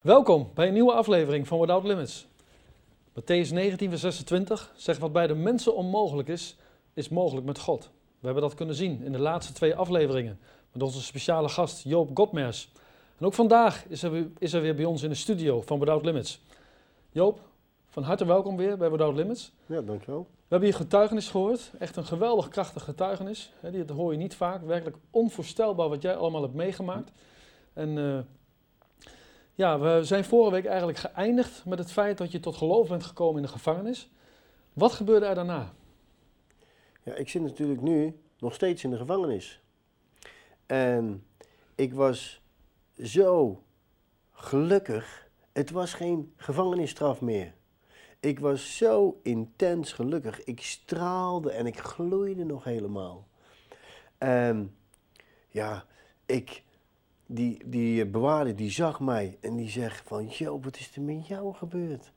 Welkom bij een nieuwe aflevering van Without Limits. Matthäus 19, vers 26 zegt wat bij de mensen onmogelijk is, is mogelijk met God. We hebben dat kunnen zien in de laatste twee afleveringen met onze speciale gast Joop Godmers. En ook vandaag is er, is er weer bij ons in de studio van Without Limits. Joop, van harte welkom weer bij Without Limits. Ja, dankjewel. We hebben hier getuigenis gehoord, echt een geweldig krachtig getuigenis. Dat hoor je niet vaak, werkelijk onvoorstelbaar wat jij allemaal hebt meegemaakt. En eh, ja, we zijn vorige week eigenlijk geëindigd met het feit dat je tot geloof bent gekomen in de gevangenis. Wat gebeurde er daarna? Ja, ik zit natuurlijk nu nog steeds in de gevangenis. En ik was zo gelukkig. Het was geen gevangenisstraf meer. Ik was zo intens gelukkig. Ik straalde en ik gloeide nog helemaal. En ja, ik, die, die bewaarder die zag mij en die zegt van, Joop, wat is er met jou gebeurd?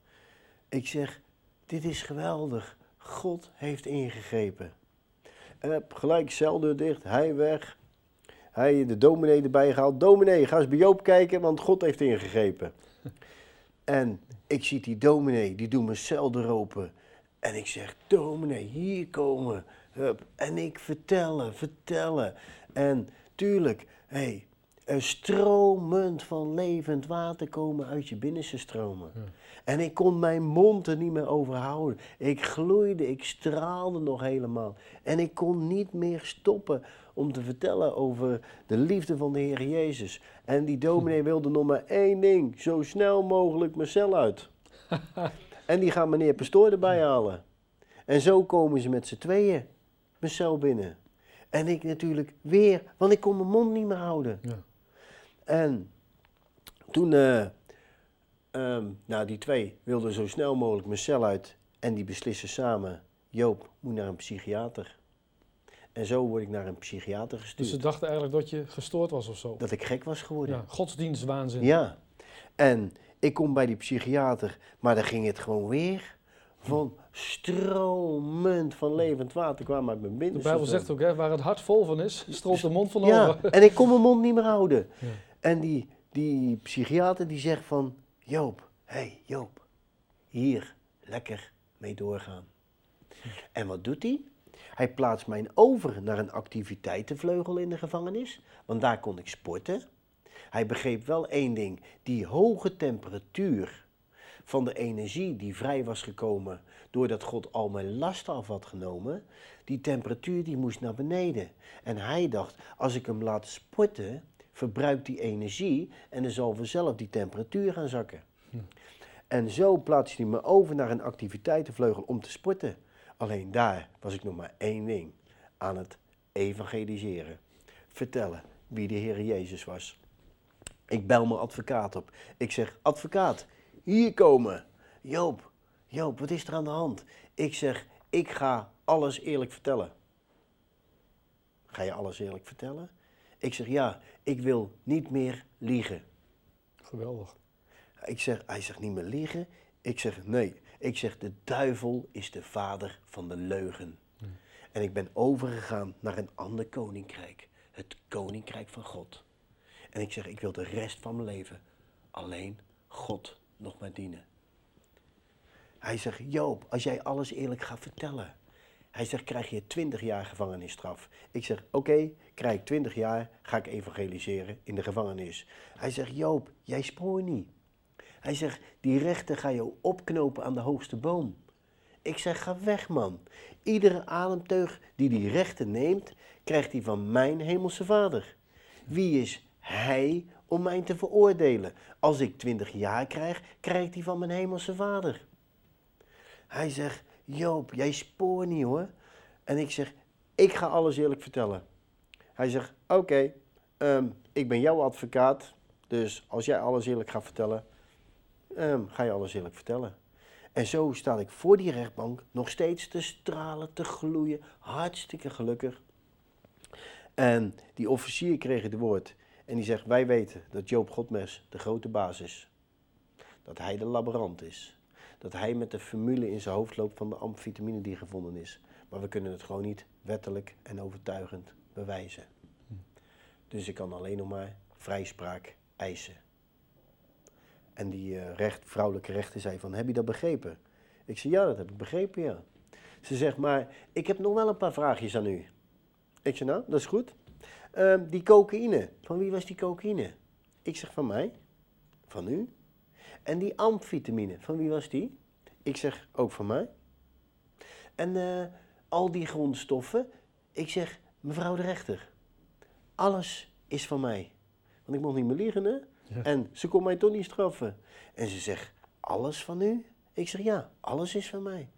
Ik zeg, dit is geweldig. God heeft ingegrepen. En heb gelijk celdeur dicht, hij weg. Hij de dominee erbij gehaald. Dominee, ga eens bij Joop kijken, want God heeft ingegrepen. En ik zie die dominee, die doet mijn celdeur open. En ik zeg, dominee, hier komen. Hup. En ik vertellen, vertellen. En tuurlijk, hey, er stromend van levend water komen uit je binnenste stromen. En ik kon mijn mond er niet meer over houden. Ik gloeide, ik straalde nog helemaal. En ik kon niet meer stoppen om te vertellen over de liefde van de Heer Jezus. En die dominee wilde nog maar één ding: zo snel mogelijk mijn cel uit. en die gaan meneer Pastoor erbij halen. En zo komen ze met z'n tweeën mijn cel binnen. En ik natuurlijk weer, want ik kon mijn mond niet meer houden. Ja. En toen, ehm, nou die twee wilden zo snel mogelijk mijn cel uit en die beslissen samen, Joop moet naar een psychiater. En zo word ik naar een psychiater Dus gestuurd. ze dachten eigenlijk dat je gestoord was of zo. Dat ik gek was geworden. Ja, godsdienstwaanzin. Ja. En ik kom bij die psychiater, maar dan ging het gewoon weer van stromend van levend water kwam uit mijn De binnenste. Bijbel stroom. zegt ook, hè, waar het hart vol van is, stroomt de mond van Ja, over. en ik kon mijn mond niet meer houden. Ja. En die, die psychiater die zegt van, Joop, hé hey, Joop, hier lekker mee doorgaan. En wat doet hij? Hij plaatst mij over naar een activiteitenvleugel in de gevangenis, want daar kon ik sporten. Hij begreep wel één ding, die hoge temperatuur van de energie die vrij was gekomen doordat God al mijn lasten af had genomen, die temperatuur die moest naar beneden. En hij dacht, als ik hem laat sporten, verbruikt die energie en dan zal vanzelf die temperatuur gaan zakken. En zo plaatste hij me over naar een activiteitenvleugel om te sporten. Alleen daar was ik nog maar één ding, aan het evangeliseren. Vertellen wie de Heer Jezus was. Ik bel mijn advocaat op. Ik zeg, advocaat, hier komen. Joop, Joop, wat is er aan de hand? Ik zeg, ik ga alles eerlijk vertellen. Ga je alles eerlijk vertellen? Ik zeg, ja, ik wil niet meer liegen. Geweldig. Ik zeg, hij zegt niet meer liegen. Ik zeg, nee. Ik zeg, de duivel is de vader van de leugen. En ik ben overgegaan naar een ander koninkrijk. Het koninkrijk van God. En ik zeg, ik wil de rest van mijn leven alleen God nog maar dienen. Hij zegt, Joop, als jij alles eerlijk gaat vertellen. Hij zegt, krijg je 20 jaar gevangenisstraf. Ik zeg, oké, krijg ik 20 jaar, ga ik evangeliseren in de gevangenis. Hij zegt, Joop, jij spoor niet. Hij zegt, die rechter ga je opknopen aan de hoogste boom. Ik zeg, ga weg man. Iedere ademteug die die rechter neemt, krijgt hij van mijn hemelse vader. Wie is hij om mij te veroordelen? Als ik 20 jaar krijg, krijgt hij van mijn hemelse vader. Hij zegt, Joop, jij spoor niet hoor. En ik zeg, ik ga alles eerlijk vertellen. Hij zegt, oké, ehm, ik ben jouw advocaat. Dus als jij alles eerlijk gaat vertellen, ehm, ga je alles eerlijk vertellen. En zo sta ik voor die rechtbank nog steeds te stralen, te gloeien, hartstikke gelukkig. En die officier kreeg het woord en die zegt, wij weten dat Joop Godmes de grote baas is. Dat hij de laborant is. Dat hij met de formule in zijn hoofd loopt van de amfetamine die gevonden is. Maar we kunnen het gewoon niet wettelijk en overtuigend bewijzen. Dus ik kan alleen nog maar vrijspraak eisen. En die eh, recht, vrouwelijke rechter zei van, heb je dat begrepen? Ik zei, ja, dat heb ik begrepen, ja. Ze zegt, maar ik heb nog wel een paar vraagjes aan u. Ik zei, nou, dat is goed. Ehm, die cocaïne, van wie was die cocaïne? Ik zeg, van mij. Van u. En die amfetamine, van wie was die? Ik zeg, ook van mij. En eh, al die grondstoffen, ik zeg, mevrouw de rechter, alles is van mij. Want ik mocht niet meer liegen, hè? Ja. En ze kon mij toch niet straffen. En ze zegt, alles van u? Ik zeg, ja, alles is van mij.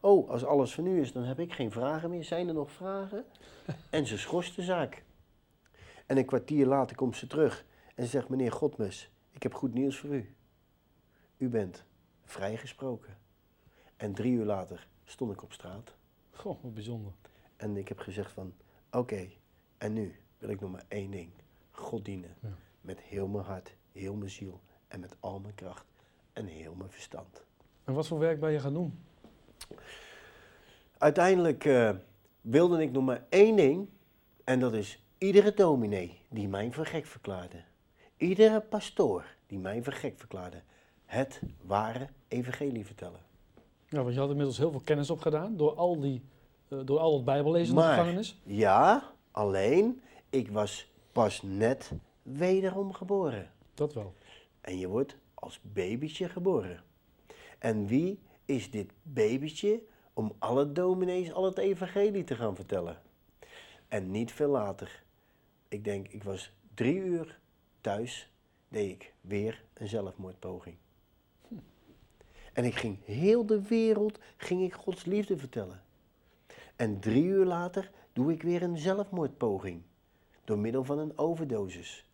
Oh, als alles van u is, dan heb ik geen vragen meer. Zijn er nog vragen? en ze schorst de zaak. En een kwartier later komt ze terug en ze zegt, meneer Godmes, ik heb goed nieuws voor u. U bent vrijgesproken. En drie uur later stond ik op straat. Goh, wat bijzonder. En ik heb gezegd van, oké, en nu wil ik nog maar één ding. God dienen. Ja. Met heel mijn hart, heel mijn ziel en met al mijn kracht en heel mijn verstand. En wat voor werk ben je gaan doen? Uiteindelijk eh, wilde ik nog maar één ding. En dat is iedere dominee die mij voor gek verklaarde. Iedere pastoor die mij voor gek verklaarde. Het ware evangelie vertellen. Ja, want je had inmiddels heel veel kennis opgedaan door al, die, eh, door al het bijbellezen in de Maar- gevangenis. Ja, alleen ik was pas net wederom geboren. Dat wel. En je wordt als babytje geboren. En wie is dit babytje om alle dominees al het evangelie te gaan vertellen? En niet veel later, ik denk ik was drie uur thuis, deed ik weer een zelfmoordpoging. En ik ging heel de wereld, ging ik Gods liefde vertellen. En drie uur later doe ik weer een zelfmoordpoging. Door middel van een overdosis.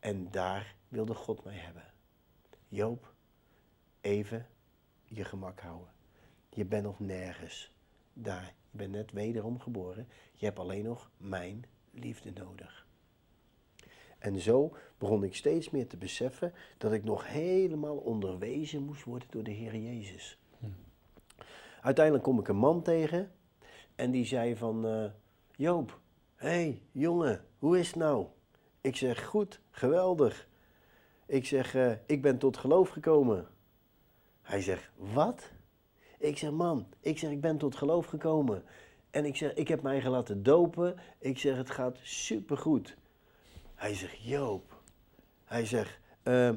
En daar wilde God mij hebben. Joop, even je gemak houden. Je bent nog nergens. Daar, je bent net wederom geboren. Je hebt alleen nog mijn liefde nodig. En zo begon ik steeds meer te beseffen dat ik nog helemaal onderwezen moest worden door de Heer Jezus. Uiteindelijk kom ik een man tegen en die zei van, eh, Joop, hé hey, jongen, hoe is het nou? Ik zeg, goed, geweldig. Ik zeg, eh, ik ben tot geloof gekomen. Hij zegt, wat? Ik zeg, man, ik zeg, ik ben tot geloof gekomen. En ik zeg, ik heb mij laten dopen. Ik zeg, het gaat supergoed. Hij zegt, Joop. Hij zegt, eh,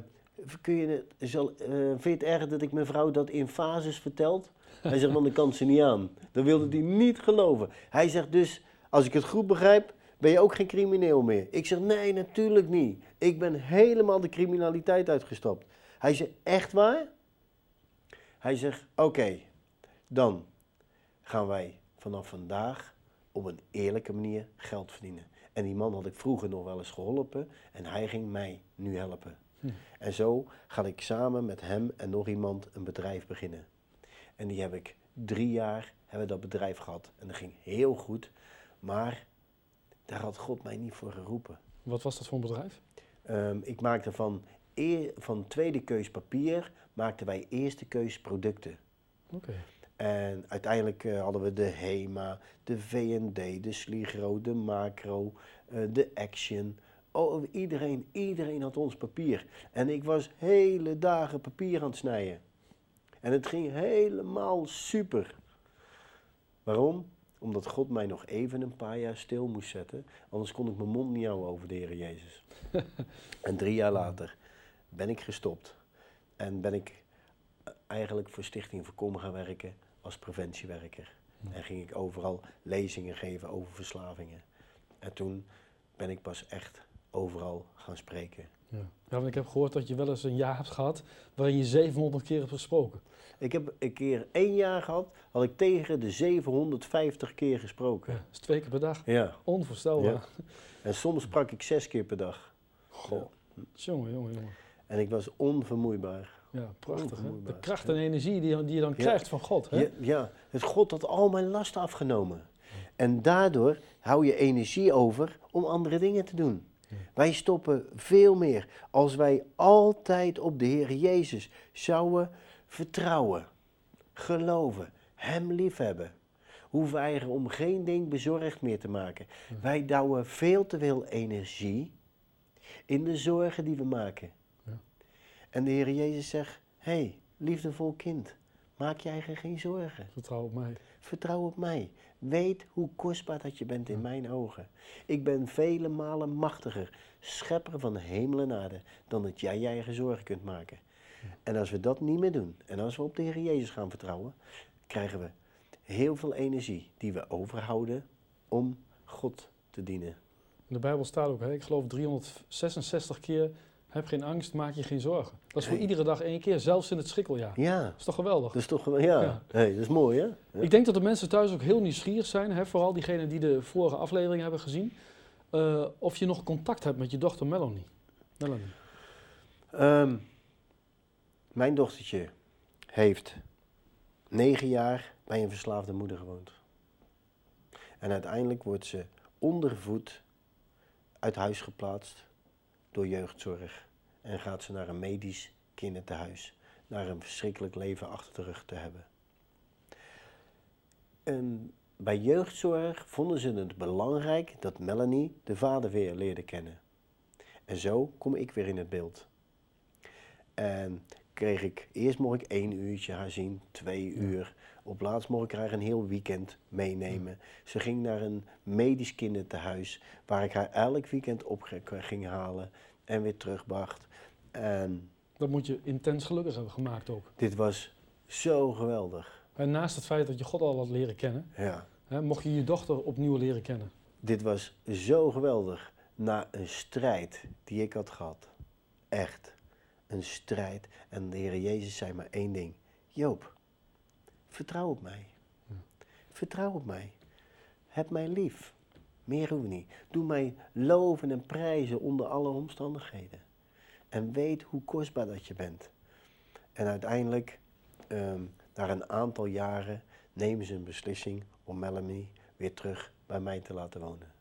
kun je, zal, eh, vind je het erg dat ik mijn vrouw dat in fases vertelt? Hij zegt, want dan kan ze niet aan. Dan wilde hij niet geloven. Hij zegt dus, als ik het goed begrijp, ben je ook geen crimineel meer. Ik zeg, nee, natuurlijk niet. Ik ben helemaal de criminaliteit uitgestapt. Hij zegt, echt waar? Hij zegt, oké, dan gaan wij vanaf vandaag op een eerlijke manier geld verdienen. En die man had ik vroeger nog wel eens geholpen en hij ging mij nu helpen. En zo ga ik samen met hem en nog iemand een bedrijf beginnen. En die heb ik drie jaar hebben we dat bedrijf gehad. En dat ging heel goed, maar daar had God mij niet voor geroepen. Wat was dat voor een bedrijf? Ehm, ik maakte van, eer, van tweede keus papier, maakten wij eerste keus producten. Oké. En uiteindelijk eh, hadden we de HEMA, de V&D, de Sligro, de Macro, eh, de Action. Oh, iedereen, iedereen had ons papier. En ik was hele dagen papier aan het snijden. En het ging helemaal super. Waarom? Omdat God mij nog even een paar jaar stil moest zetten. Anders kon ik mijn mond niet houden over de Heer Jezus. en drie jaar later ben ik gestopt. En ben ik eh, eigenlijk voor Stichting Voorkomen gaan werken als preventiewerker. En ging ik overal lezingen geven over verslavingen. En toen ben ik pas echt overal gaan spreken. Ja. ja, want ik heb gehoord dat je wel eens een jaar hebt gehad waarin je 700 keer hebt gesproken. Ik heb een keer één jaar gehad, had ik tegen de 750 keer gesproken. Ja, dat is twee keer per dag. Ja. Onvoorstelbaar. Ja. En soms sprak ik zes keer per dag. Goh. Jongen, jongen, jongen. En ik was onvermoeibaar. Ja, prachtig hè. De kracht en energie die, die je dan Ja. krijgt van God. Hè? Ja, ja, het God had al mijn lasten afgenomen. En daardoor hou je energie over om andere dingen te doen. Wij stoppen veel meer als wij altijd op de Heer Jezus zouden vertrouwen, geloven, Hem liefhebben. Hoeven wij er om geen ding bezorgd meer te maken. Wij douwen veel te veel energie in de zorgen die we maken. En de Heer Jezus zegt, hé, hey, liefdevol kind, maak je eigen geen zorgen. Vertrouw op mij. Vertrouw op mij. Weet hoe kostbaar dat je bent in mijn ogen. Ik ben vele malen machtiger, schepper van hemel en aarde, dan dat jij je eigen zorgen kunt maken. En als we dat niet meer doen, en als we op de Heer Jezus gaan vertrouwen, krijgen we heel veel energie die we overhouden om God te dienen. In de Bijbel staat ook, hè, ik geloof 366 keer, heb geen angst, maak je geen zorgen. Dat is voor iedere dag één keer, zelfs in het schrikkeljaar. Ja, Dat is toch geweldig? dat is toch wel, ja, Ja. Hey, dat is mooi hè? Ja. Ik denk dat de mensen thuis ook heel nieuwsgierig zijn, hè, vooral diegenen die de vorige aflevering hebben gezien, eh, of je nog contact hebt met je dochter Melanie. Melanie. Ehm, mijn dochtertje heeft negen jaar bij een verslaafde moeder gewoond. En uiteindelijk wordt ze ondervoed uit huis geplaatst door jeugdzorg. En gaat ze naar een medisch kinderthuis. Naar een verschrikkelijk leven achter de rug te hebben. En bij jeugdzorg vonden ze het belangrijk dat Melanie de vader weer leerde kennen. En zo kom ik weer in het beeld. En kreeg ik, eerst mocht ik één uurtje haar zien, twee uur. Op laatst mocht ik haar een heel weekend meenemen. Ze ging naar een medisch kinderthuis, waar ik haar elk weekend op ging halen en weer terugbracht. En Dat moet je intens gelukkig hebben gemaakt ook. dit was zo geweldig. En naast het feit dat je God al had leren kennen, Ja, hè, mocht je je dochter opnieuw leren kennen. dit was zo geweldig. Na een strijd die ik had gehad. Echt. Een strijd. En de Heer Jezus zei maar één ding. Joop, vertrouw op mij. Vertrouw op mij. Heb mij lief. Meer hoeft niet. Doe mij loven en prijzen onder alle omstandigheden. En weet hoe kostbaar dat je bent. En uiteindelijk, ehm, na een aantal jaren, nemen ze een beslissing om Melanie weer terug bij mij te laten wonen.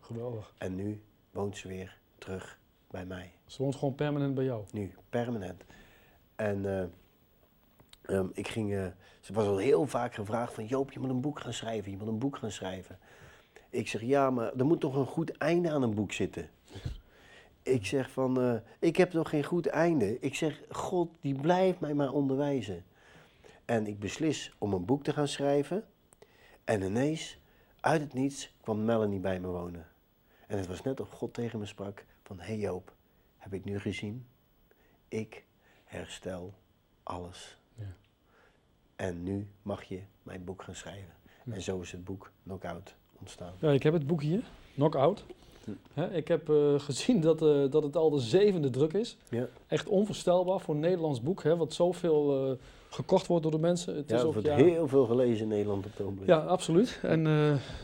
Geweldig. En nu woont ze weer terug bij mij. Ze woont gewoon permanent bij jou. Nu, permanent. En eh, ehm, ik ging, eh, ze was al heel vaak gevraagd van Joop, je moet een boek gaan schrijven, je moet een boek gaan schrijven. Ik zeg, ja, maar er moet toch een goed einde aan een boek zitten. Ik zeg van, eh, ik heb toch geen goed einde. Ik zeg, God, die blijft mij maar onderwijzen. En ik beslis om een boek te gaan schrijven. En ineens, uit het niets, kwam Melanie bij me wonen. En het was net of God tegen me sprak van, hé hey Joop, heb ik nu gezien? Ik herstel alles. Ja. En nu mag je mijn boek gaan schrijven. En zo is het boek Knockout ontstaan. Ja, ik heb het boek hier, Knockout. Hè, ik heb eh, gezien dat, eh, dat het al de zevende druk is. Ja, Echt onvoorstelbaar voor een Nederlands boek, hè, wat zoveel eh, gekocht wordt door de mensen. Het ja is ook, wordt ja, heel veel gelezen in Nederland op het ogenblik. ja, absoluut. En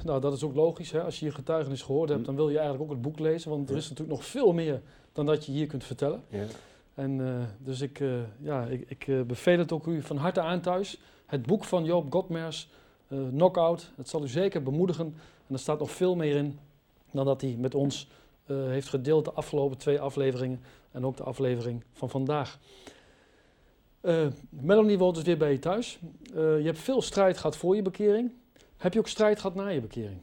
nou, dat is ook logisch. Hè. Als je je getuigenis gehoord hebt, Hm. dan wil je eigenlijk ook het boek lezen. Want er is natuurlijk nog veel meer dan dat je hier kunt vertellen. Ja. En dus ik, ja, ik, ik beveel het ook u van harte aan thuis. Het boek van Joop Godmers, Knockout, het zal u zeker bemoedigen. En er staat nog veel meer in dan dat hij met ons eh, heeft gedeeld de afgelopen twee afleveringen. En ook de aflevering van vandaag. Eh, Melanie woont dus weer bij je thuis. Eh, je hebt veel strijd gehad voor je bekering. Heb je ook strijd gehad na je bekering?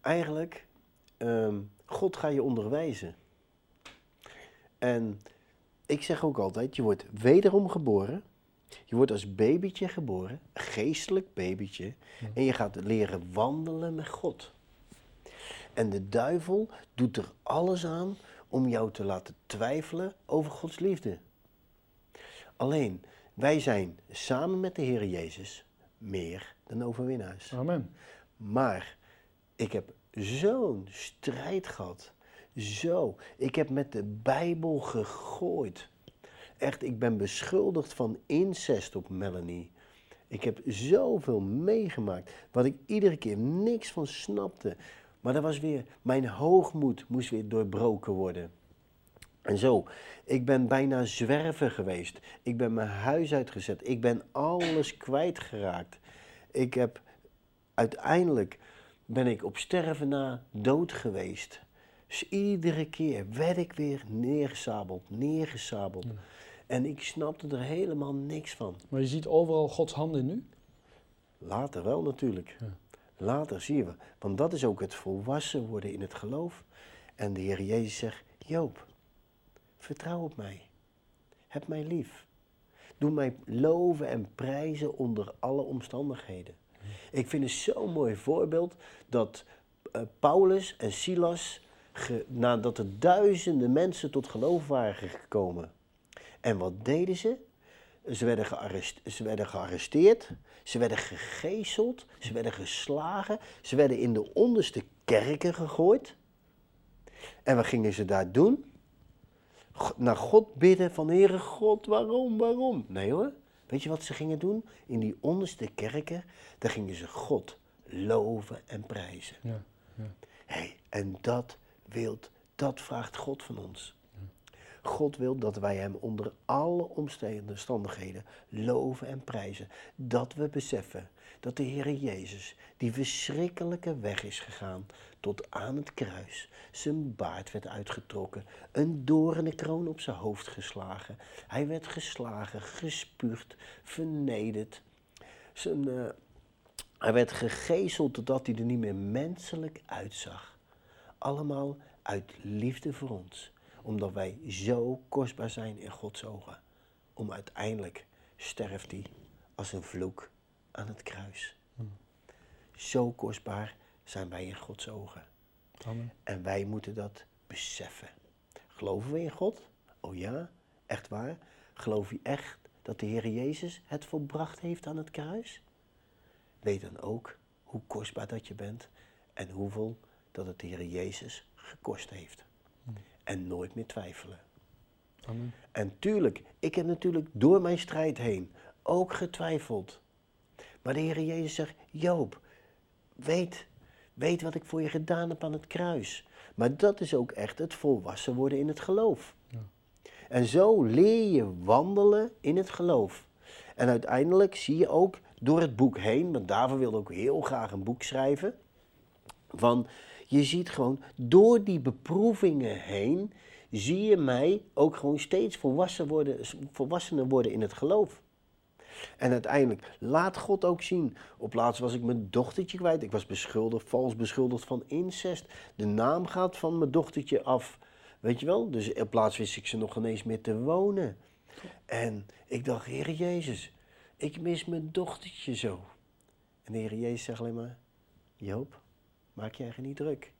Eigenlijk, ehm, God gaat je onderwijzen. En ik zeg ook altijd, je wordt wederom geboren. Je wordt als babytje geboren, geestelijk babytje. Ja. En je gaat leren wandelen met God. En de duivel doet er alles aan om jou te laten twijfelen over Gods liefde. Alleen, wij zijn samen met de Heer Jezus meer dan overwinnaars. Amen. Maar ik heb zo'n strijd gehad. Zo. Ik heb met de Bijbel gegooid. Echt, ik ben beschuldigd van incest op Melanie. Ik heb zoveel meegemaakt, wat ik iedere keer niks van snapte. Maar dat was weer, mijn hoogmoed moest weer doorbroken worden. En zo, ik ben bijna zwerver geweest. Ik ben mijn huis uitgezet. Ik ben alles kwijtgeraakt. Ik heb uiteindelijk ben ik op sterven na dood geweest. Dus iedere keer werd ik weer neergesabeld, neergesabeld. Ja. En ik snapte er helemaal niks van. Maar je ziet overal Gods handen in nu. Later wel natuurlijk. Ja. Later zien we. Want dat is ook het volwassen worden in het geloof. En de Heer Jezus zegt, Joop, vertrouw op mij. heb mij lief. Doe mij loven en prijzen onder alle omstandigheden. Ik vind het zo'n mooi voorbeeld dat eh, Paulus en Silas, nadat er duizenden mensen tot geloof waren gekomen. En wat deden ze? Ze werden, gearrest- ze werden gearresteerd, ze werden gegezeld, ze werden geslagen, ze werden in de onderste kerken gegooid. En wat gingen ze daar doen? Naar God bidden van Heere God, waarom, waarom? Nee hoor, weet je wat ze gingen doen? In die onderste kerken, daar gingen ze God loven en prijzen. Ja. ja. Hey, en dat wilt, dat vraagt God van ons. God wil dat wij Hem onder alle omstandigheden loven en prijzen. Dat we beseffen dat de Heer Jezus die verschrikkelijke weg is gegaan tot aan het kruis. Zijn baard werd uitgetrokken, een doornenkroon op zijn hoofd geslagen. Hij werd geslagen, gespuugd, vernederd. Zijn, eh, hij werd gegezeld totdat hij er niet meer menselijk uitzag. Allemaal uit liefde voor ons. Omdat wij zo kostbaar zijn in Gods ogen. Om uiteindelijk sterft hij als een vloek aan het kruis. Zo kostbaar zijn wij in Gods ogen. Amen. En wij moeten dat beseffen. Geloven we in God? Oh ja, echt waar? Geloof je echt dat de Heer Jezus het volbracht heeft aan het kruis? Weet dan ook hoe kostbaar dat je bent en hoeveel dat het de Heer Jezus gekost heeft. En nooit meer twijfelen. Amen. En tuurlijk, ik heb natuurlijk door mijn strijd heen ook getwijfeld. Maar de Heer Jezus zegt, Joop, weet, weet wat ik voor je gedaan heb aan het kruis. Maar dat is ook echt het volwassen worden in het geloof. Ja. En zo leer je wandelen in het geloof. En uiteindelijk zie je ook door het boek heen, want David wilde ook heel graag een boek schrijven. Van, je ziet gewoon, door die beproevingen heen, zie je mij ook gewoon steeds volwassen worden, volwassener worden in het geloof. En uiteindelijk, laat God ook zien. Op laatst was ik mijn dochtertje kwijt. Ik was beschuldigd, vals beschuldigd van incest. De naam gaat van mijn dochtertje af. Weet je wel? Dus op plaats wist ik ze nog ineens meer te wonen. En ik dacht, Heer Jezus, ik mis mijn dochtertje zo. En de Heer Jezus zegt alleen maar, Joop, maak je eigen niet druk.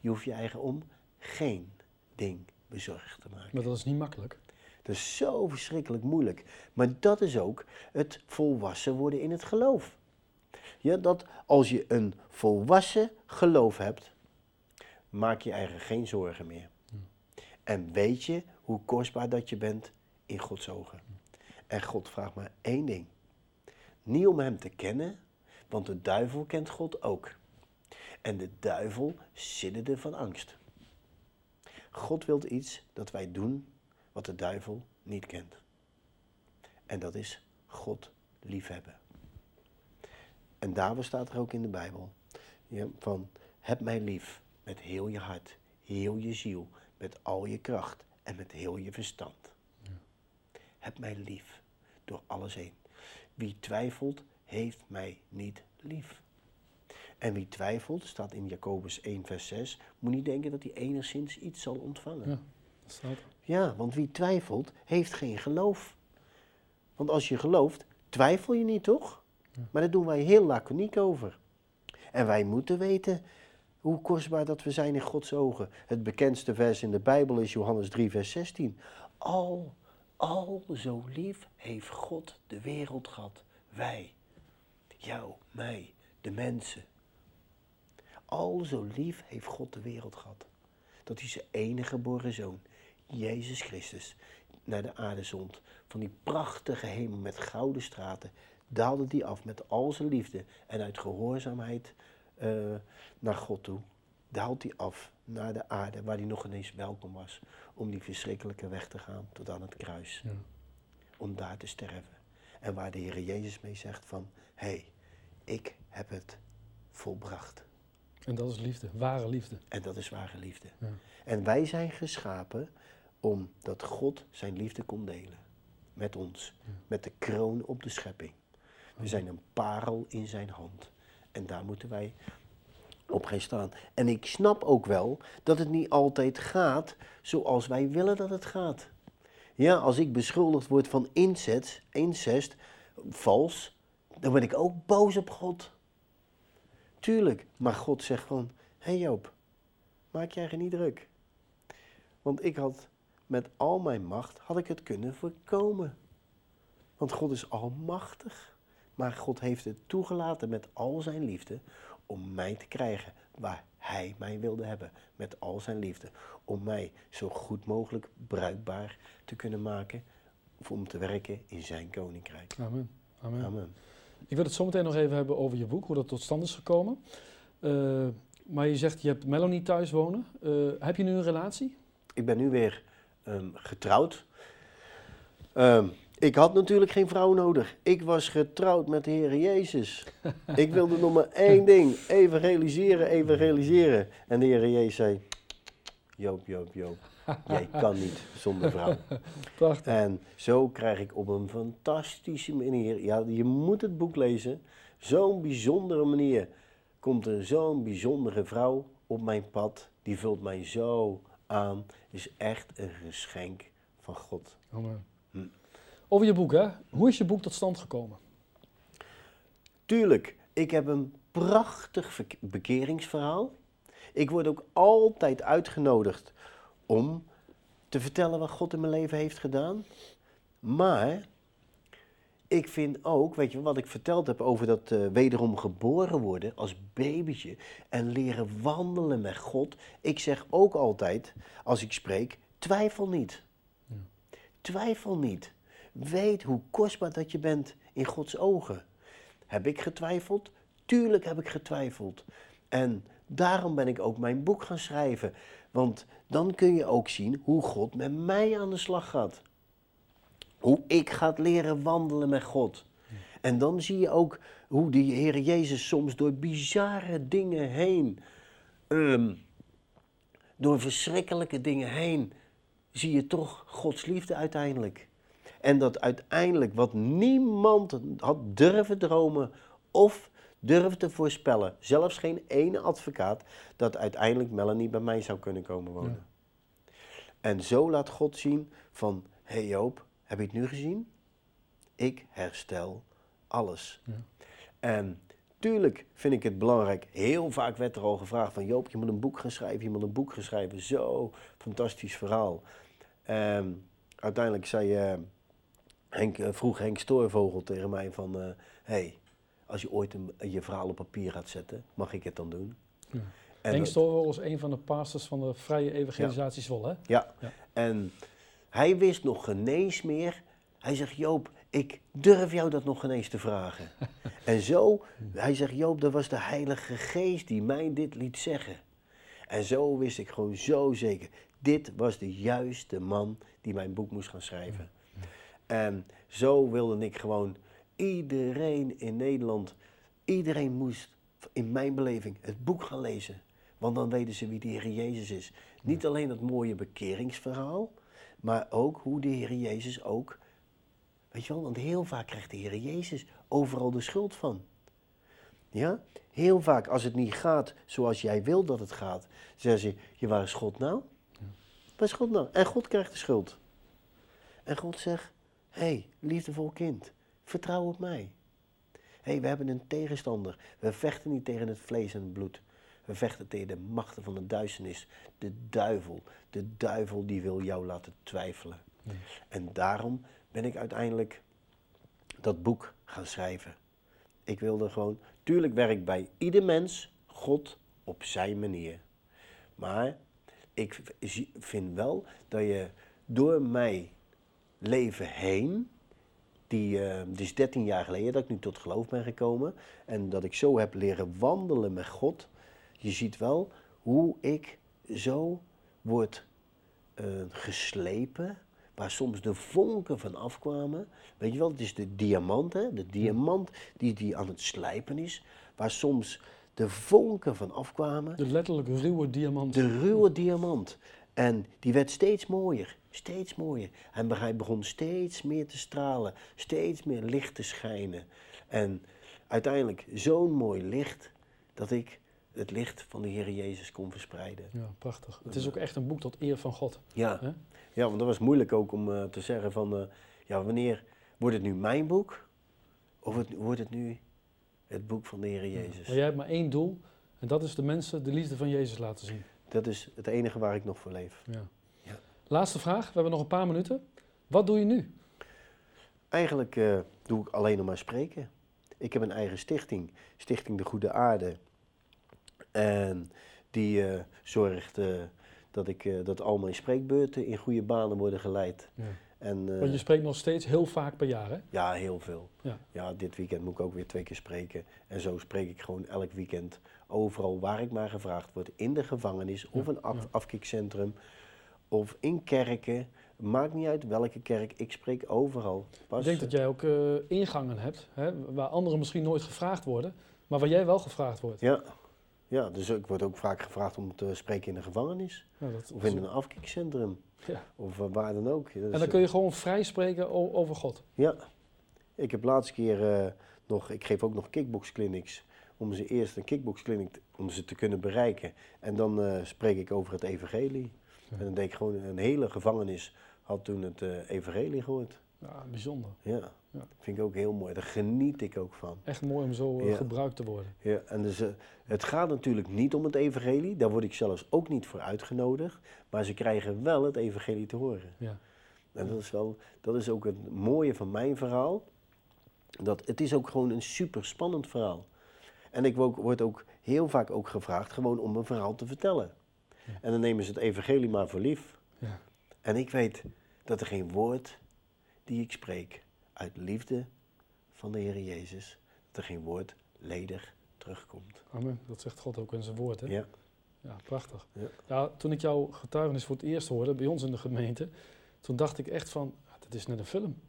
Je hoeft je eigen om geen ding bezorgd te maken. Maar dat is niet makkelijk. Dat is zo verschrikkelijk moeilijk. Maar dat is ook het volwassen worden in het geloof. Ja, dat als je een volwassen geloof hebt, maak je eigen geen zorgen meer. En weet je hoe kostbaar dat je bent in Gods ogen. En God vraagt maar één ding. Niet om hem te kennen, want de duivel kent God ook. En de duivel sidderde van angst. God wil iets dat wij doen wat de duivel niet kent. En dat is God liefhebben. En daarvoor staat er ook in de Bijbel ja, van heb mij lief met heel je hart, heel je ziel, met al je kracht en met heel je verstand. Heb mij lief door alles heen. Wie twijfelt, heeft mij niet lief. En wie twijfelt, staat in Jacobus 1, vers 6, moet niet denken dat hij enigszins iets zal ontvangen. Ja, dat staat. Ja, want wie twijfelt, heeft geen geloof. Want als je gelooft, twijfel je niet, toch? Maar daar doen wij heel laconiek over. En wij moeten weten hoe kostbaar dat we zijn in Gods ogen. Het bekendste vers in de Bijbel is Johannes 3, vers 16. Al, al zo lief heeft God de wereld gehad. Wij, jou, mij, de mensen. Al zo lief heeft God de wereld gehad. Dat hij zijn enige geboren zoon, Jezus Christus, naar de aarde zond. Van die prachtige hemel met gouden straten daalde die af met al zijn liefde. En uit gehoorzaamheid eh, naar God toe daalt hij af naar de aarde waar hij nog ineens welkom was. Om die verschrikkelijke weg te gaan tot aan het kruis. Ja. Om daar te sterven. En waar de Heer Jezus mee zegt van, hé, hey, ik heb het volbracht. En dat is liefde, ware liefde. En dat is ware liefde. Ja. En wij zijn geschapen omdat God zijn liefde kon delen. Met ons. Met de kroon op de schepping. We zijn een parel in zijn hand. En daar moeten wij op gaan staan. En ik snap ook wel dat het niet altijd gaat zoals wij willen dat het gaat. Ja, als ik beschuldigd word van incest, incest, vals, dan ben ik ook boos op God. Tuurlijk, maar God zegt gewoon, hé hey Joop, maak jij niet druk. Want ik had met al mijn macht, had ik het kunnen voorkomen. Want God is almachtig. Maar God heeft het toegelaten met al zijn liefde om mij te krijgen waar hij mij wilde hebben. Met al zijn liefde. Om mij zo goed mogelijk bruikbaar te kunnen maken. Of om te werken in zijn koninkrijk. Amen. Amen. Amen. Ik wil het zometeen nog even hebben over je boek, hoe dat tot stand is gekomen. Uh, maar je zegt, je hebt Melanie thuis wonen. Uh, heb je nu een relatie? Ik ben nu weer um, getrouwd. Um, ik had natuurlijk geen vrouw nodig. Ik was getrouwd met de Heer Jezus. Ik wilde nog maar één ding: evangeliseren, evangeliseren. En de Heer Jezus zei: Joop, Joop, Joop. Jij kan niet zonder vrouw. Prachtig. En zo krijg ik op een fantastische manier, ja, je moet het boek lezen. Zo'n bijzondere manier komt er zo'n bijzondere vrouw op mijn pad. Die vult mij zo aan. Is echt een geschenk van God. Amen. Hm. Over je boek, hè? Hoe is je boek tot stand gekomen? Tuurlijk, ik heb een prachtig bekeringsverhaal. Ik word ook altijd uitgenodigd om te vertellen wat God in mijn leven heeft gedaan. Maar ik vind ook, weet je, wat ik verteld heb over dat uh, wederom geboren worden als babytje en leren wandelen met God. Ik zeg ook altijd, als ik spreek, twijfel niet. Ja. Twijfel niet. Weet hoe kostbaar dat je bent in Gods ogen. Heb ik getwijfeld? Tuurlijk heb ik getwijfeld. En daarom ben ik ook mijn boek gaan schrijven. Want dan kun je ook zien hoe God met mij aan de slag gaat. Hoe ik ga leren wandelen met God. En dan zie je ook hoe de Heer Jezus soms door bizarre dingen heen, um, door verschrikkelijke dingen heen, zie je toch Gods liefde uiteindelijk. En dat uiteindelijk wat niemand had durven dromen of durven te voorspellen, zelfs geen ene advocaat, dat uiteindelijk Melanie bij mij zou kunnen komen wonen. En zo laat God zien van, hé hey Joop, heb je het nu gezien? Ik herstel alles. Ja. En tuurlijk vind ik het belangrijk, heel vaak werd er al gevraagd van Joop, je moet een boek gaan schrijven, je moet een boek gaan schrijven, zo fantastisch verhaal. En uiteindelijk zei... Uh, Henk, uh, vroeg Henk Stoorvogel tegen mij van, hé, uh, hey, als je ooit een, je verhaal op papier gaat zetten, mag ik het dan doen? Ja. Henk Stoorvogel is een van de pastors van de Vrije Evangelisatie Zwolle, hè? Ja. ja. en hij wist nog genees meer. Hij zegt, Joop, ik durf jou dat nog ineens te vragen. en zo, hij zegt, Joop, dat was de Heilige Geest die mij dit liet zeggen. En zo wist ik gewoon zo zeker, dit was de juiste man die mijn boek moest gaan schrijven. En zo wilde ik gewoon iedereen in Nederland, iedereen moest in mijn beleving het boek gaan lezen. Want dan weten ze wie de Heer Jezus is. Niet alleen dat mooie bekeringsverhaal, maar ook hoe de Heer Jezus ook. Weet je wel, want heel vaak krijgt de Heer Jezus overal de schuld van. Ja? Heel vaak als het niet gaat zoals jij wil dat het gaat, zeggen ze, je waar is God nou? Waar is God nou? En God krijgt de schuld. En God zegt, Hé, hey, liefdevol kind, vertrouw op mij. Hé, hey, we hebben een tegenstander. We vechten niet tegen het vlees en het bloed. We vechten tegen de machten van de duisternis. De duivel. De duivel die wil jou laten twijfelen. En daarom ben ik uiteindelijk dat boek gaan schrijven. Ik wilde gewoon, tuurlijk werk bij ieder mens God op zijn manier. Maar ik vind wel dat je door mij leven heen. Die, uh, die is 13 jaar geleden dat ik nu tot geloof ben gekomen. En dat ik zo heb leren wandelen met God. Je ziet wel hoe ik zo word uh, geslepen. Waar soms de vonken van afkwamen. Weet je wel, het is de diamant, hè? De diamant die, die aan het slijpen is. Waar soms de vonken van afkwamen. De letterlijk ruwe diamant. De ruwe diamant. En die werd steeds mooier. Steeds mooier. En hij begon steeds meer te stralen, steeds meer licht te schijnen. En uiteindelijk zo'n mooi licht dat ik het licht van de Heer Jezus kon verspreiden. Ja, prachtig. Het is ook echt een boek tot eer van God. Ja. Ja, want dat was moeilijk ook om eh, te zeggen van, eh, ja, wanneer wordt het nu mijn boek? Of het, wordt het nu het boek van de Heer Jezus? Maar jij hebt maar één doel. En dat is de mensen de liefde van Jezus laten zien. Dat is het enige waar ik nog voor leef. Ja. Laatste vraag. We hebben nog een paar minuten. Wat doe je nu? Eigenlijk eh, doe ik alleen nog maar spreken. Ik heb een eigen stichting, Stichting De Goede Aarde. En die eh, zorgt eh, dat, ik, dat al mijn spreekbeurten in goede banen worden geleid. Ja. En, Want je spreekt nog steeds heel vaak per jaar, hè? Ja, heel veel. Ja. Ja. dit weekend moet ik ook weer twee keer spreken. En zo spreek ik gewoon elk weekend overal waar ik maar gevraagd word. In de gevangenis of een af, afkikcentrum of in kerken. Maakt niet uit welke kerk, ik spreek overal. Pas, Ik denk dat jij ook eh, ingangen hebt, hè, waar anderen misschien nooit gevraagd worden, maar waar jij wel gevraagd wordt. Ja. ja, dus ik word ook vaak gevraagd om te spreken in de gevangenis. Dat, Of in een afkikcentrum. Ja. Of eh, waar dan ook. En dan kun je gewoon vrij spreken over God. Ja, ik heb laatste keer eh, nog, ik geef ook nog kickboxclinics. Om ze eerst een kickboxclinic, te- om ze te kunnen bereiken. En dan spreek ik over het evangelie. En dan deed ik gewoon, een hele gevangenis had toen het eh, evangelie gehoord. Ja, bijzonder. Ja, Ja. vind ik ook heel mooi. Daar geniet ik ook van. Echt mooi om zo eh, Ja. gebruikt te worden. Ja, en dus, eh, het gaat natuurlijk niet om het evangelie. Daar word ik zelfs ook niet voor uitgenodigd. Maar ze krijgen wel het evangelie te horen. Ja. En dat is, wel, dat is ook het mooie van mijn verhaal. Dat het is ook gewoon een super spannend verhaal. En ik wo- word ook heel vaak ook gevraagd gewoon om een verhaal te vertellen. Ja. En dan nemen ze het evangelie maar voor lief. Ja. En ik weet dat er geen woord die ik spreek uit liefde van de Heer Jezus, dat er geen woord ledig terugkomt. Amen. Dat zegt God ook in zijn woord, hè? Ja, Ja, prachtig. Ja. Ja, toen ik jouw getuigenis voor het eerst hoorde bij ons in de gemeente, toen dacht ik echt van, het is net een film.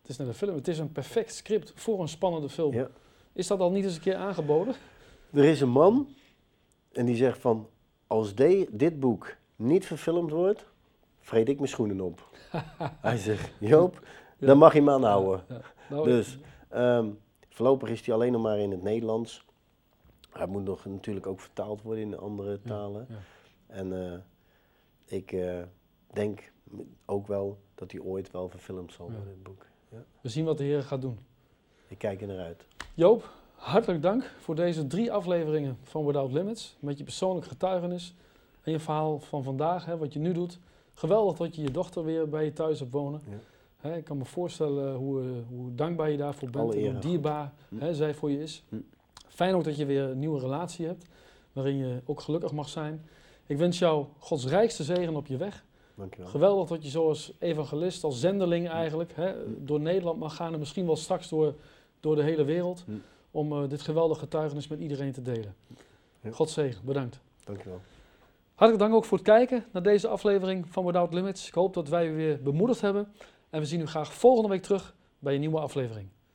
Het is net een film. Het is een perfect script voor een spannende film. ja. Is dat al niet eens een keer aangeboden? Er is een man en die zegt van, als de- dit boek niet verfilmd wordt, vreet ik mijn schoenen op. Hij zegt, Joop, Ja. dan mag je hem aanhouden. Ja. Nou, Dus ehm, voorlopig is hij alleen nog maar in het Nederlands. Hij moet nog natuurlijk ook vertaald worden in andere talen. En eh, ik eh, denk ook wel dat hij ooit wel verfilmd zal worden, het boek. Ja. We zien wat de Heer gaat doen. Ik kijk er naar uit. Joop, hartelijk dank voor deze drie afleveringen van Without Limits. Met je persoonlijke getuigenis en je verhaal van vandaag, hè, wat je nu doet. Geweldig dat je je dochter weer bij je thuis hebt wonen. Ja. Hè, ik kan me voorstellen hoe, eh, hoe dankbaar je daarvoor bent en hoe dierbaar Hm. hè, zij voor je is. Hm. Fijn ook dat je weer een nieuwe relatie hebt, waarin je ook gelukkig mag zijn. Ik wens jou Gods rijkste zegen op je weg. Dankjewel. Geweldig dat je zo als evangelist, als zendeling eigenlijk, hè, door Nederland mag gaan en misschien wel straks door, door de hele wereld, Hm. Om eh, dit geweldige getuigenis met iedereen te delen. Ja. God zegen, bedankt. Dankjewel. Hartelijk dank ook voor het kijken naar deze aflevering van Without Limits. Ik hoop dat wij u weer bemoedigd hebben en we zien u graag volgende week terug bij een nieuwe aflevering.